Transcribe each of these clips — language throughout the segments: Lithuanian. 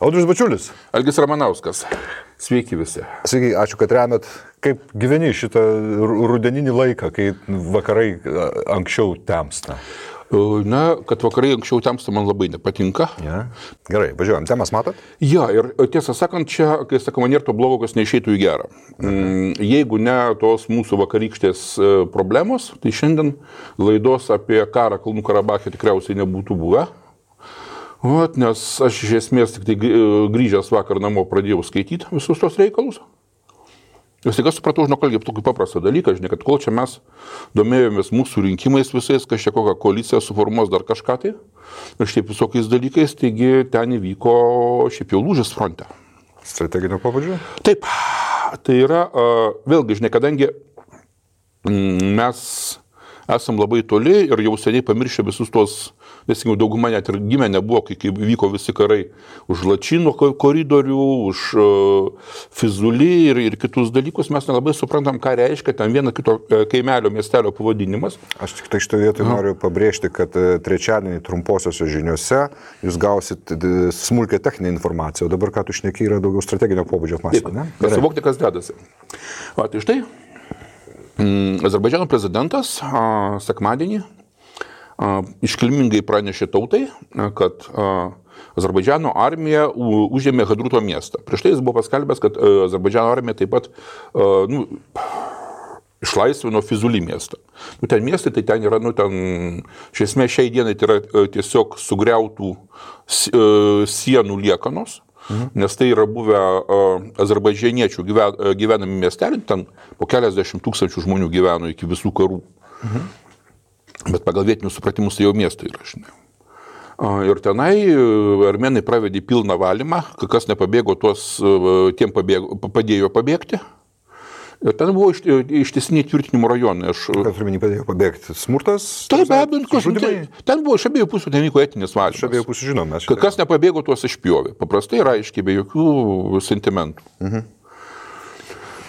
Audrius Bačiulis. Algis Ramanauskas. Sveiki visi. Sveiki, ačiū, kad remet. Kaip gyveni šitą rudeninį laiką, kai vakarai anksčiau temsta? Na, kad vakarai anksčiau temsta man labai nepatinka. Ja. Gerai, važiuojam, temas matot? Ja, ir tiesą sakant, čia, kai sakoma, nėra to blogo, kas neišeitų į gerą. Mhm. Jeigu ne tos mūsų vakarykštės e, problemos, tai šiandien laidos apie karą Kalnų Karabachė tikriausiai nebūtų buvę. Vat, nes aš iš esmės tik tai grįžęs vakar namo pradėjau skaityti visus tos reikalus. Ir staiga supratau, žinok, kaip tokį paprastą dalyką, žinai, kad kol čia mes domėjomės mūsų rinkimais visais, kas čia kokią koaliciją suformuos dar kažką tai, ir šiaip visokiais dalykais, taigi ten įvyko šiaip jau lūžis fronte. Strateginio pabudžio? Taip, tai yra, vėlgi, žinai, kadangi mm, mes esam labai toli ir jau seniai pamiršę visus tuos nes jau dauguma net ir gimę nebuvo, kai, kai vyko visi karai už Lačino koridorių, už uh, Fizulį ir, ir kitus dalykus, mes nelabai suprantam, ką reiškia ten vieno kito e, kaimelio miestelio pavadinimas. Aš tik tai šitoje vietoje noriu pabrėžti, kad e, trečiadienį trumposiose žiniuose jūs gausit smulkę techninę informaciją, o dabar ką tu šneki yra daugiau strateginio pobūdžio apmąstymų. Kad suvokti, kas dedasi. O tai štai, Azerbaidžiano prezidentas sekmadienį iškilmingai pranešė tautai, kad Azerbaidžiano armija užėmė Hadruto miestą. Prieš tai jis buvo paskelbęs, kad Azerbaidžiano armija taip pat nu, išlaisvino Fizulį miestą. Nu, ten miestai, tai ten yra, nu, ten, iš esmės šiai dienai tai yra tiesiog sugriautų sienų liekanos. Mhm. Nes tai yra buvę azerbaidžianiečių gyven, gyvenami miesteliai, ten po keliasdešimt tūkstančių žmonių gyveno iki visų karų. Mhm. Bet pagal vietinius supratimus tai jau miesto yra, žinai. Ir tenai armenai pravedė pilną valymą, kas nepabėgo, tuos tiem pabėgo, padėjo pabėgti. Ir ten buvo iš, ištisiniai tvirtinimo rajonai. Aš... Kas turime padėjo pabėgti? Smurtas? Taip, be abejo, kažkaip. Ten buvo iš abiejų pusių, ten vyko etinis valymas. Iš abiejų pusių žinome. Kas nepabėgo, tuos išpjovė. Paprastai ir aiškiai, be jokių sentimentų. Mhm.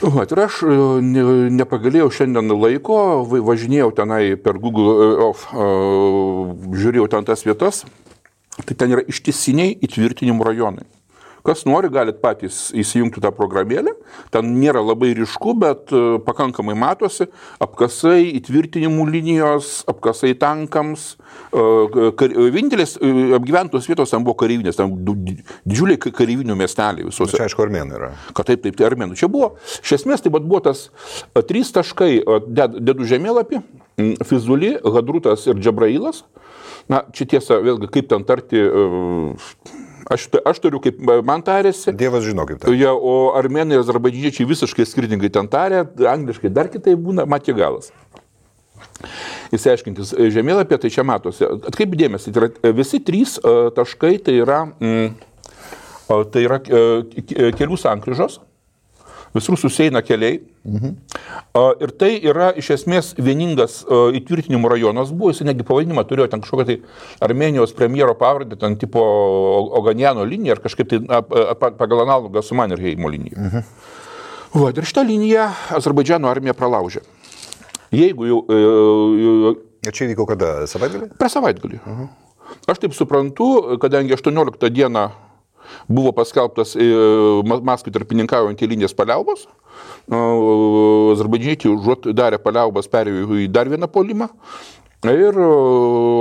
Va, ir aš e, ne, nepagalėjau šiandien laiko, važinėjau tenai per Google Earth, uh, žiūrėjau ten tas vietas, tai ten yra ištisiniai įtvirtinimų rajonai. Kas nori, galit patys įsijungti tą programėlę. Ten nėra labai ryšku, bet e, pakankamai matosi. Apkasai, įtvirtinimų linijos, apkasai tankams. E, vienintelis e, apgyventos vietos ten buvo kareivinės, ten didžiuliai kareivinių miesteliai visos. Čia aišku, armenų yra. Kad taip, taip, tai armenų. Čia buvo, iš esmės, tai buvo tas trys taškai, dedu žemėlapį, Fizuli, Hadrutas ir Džabrailas. Na, čia tiesa, vėlgi, kaip ten tarti, Aš, aš turiu, kaip man tarėsi. Dievas žino, kaip tai. Ja, o armenai ir azerbaidžiniečiai visiškai skirtingai ten tarė, angliškai dar kitai būna, matė galas. Įsiaiškintis žemėlapį, tai čia matosi. Atkreip dėmesį, tai yra visi trys taškai, tai yra, mm, tai yra kelių sankryžos visur susieina keliai. Mhm. Ir tai yra iš esmės vieningas įtvirtinimo rajonas buvo, jis negi pavadinimą turėjo ten kažkokią tai Armenijos premjero pavardę, ten tipo Oganiano liniją ar kažkaip tai pagal analogą su Mannerheimo linija. Mhm. Va, ir šitą liniją Azerbaidžiano armija pralaužė. Jeigu jau... Ir čia įvyko kada? Savaitgalį? Per savaitgalį. Mhm. Aš taip suprantu, kadangi 18 dieną buvo paskelbtas e, Maskvai tarpininkaujant eilinės paliaubos. Azerbaidžiniečiai užuot darę paliaubas perėjo į dar vieną polimą. Ir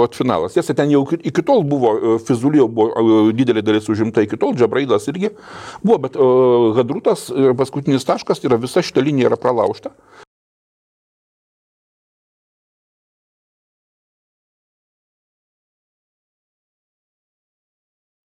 at finalas. Tiesa, ten jau iki tol buvo, e, Fizulio buvo didelė dalis užimta iki tol, Džabrailas irgi buvo, bet Hadrutas, paskutinis taškas, tai yra visa šita linija yra pralaužta.